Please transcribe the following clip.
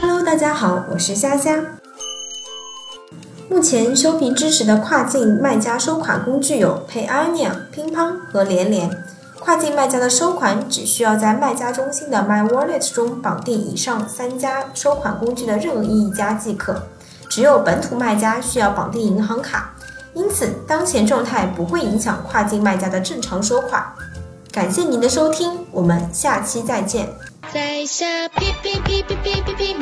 Hello，大家好，我是虾虾。目前收皮支持的跨境卖家收款工具有 Payoneer、乒乓和连连。跨境卖家的收款只需要在卖家中心的 My Wallet 中绑定以上三家收款工具的任何一家即可。只有本土卖家需要绑定银行卡，因此当前状态不会影响跨境卖家的正常收款。感谢您的收听，我们下期再见。在下哔哔哔哔哔哔哔，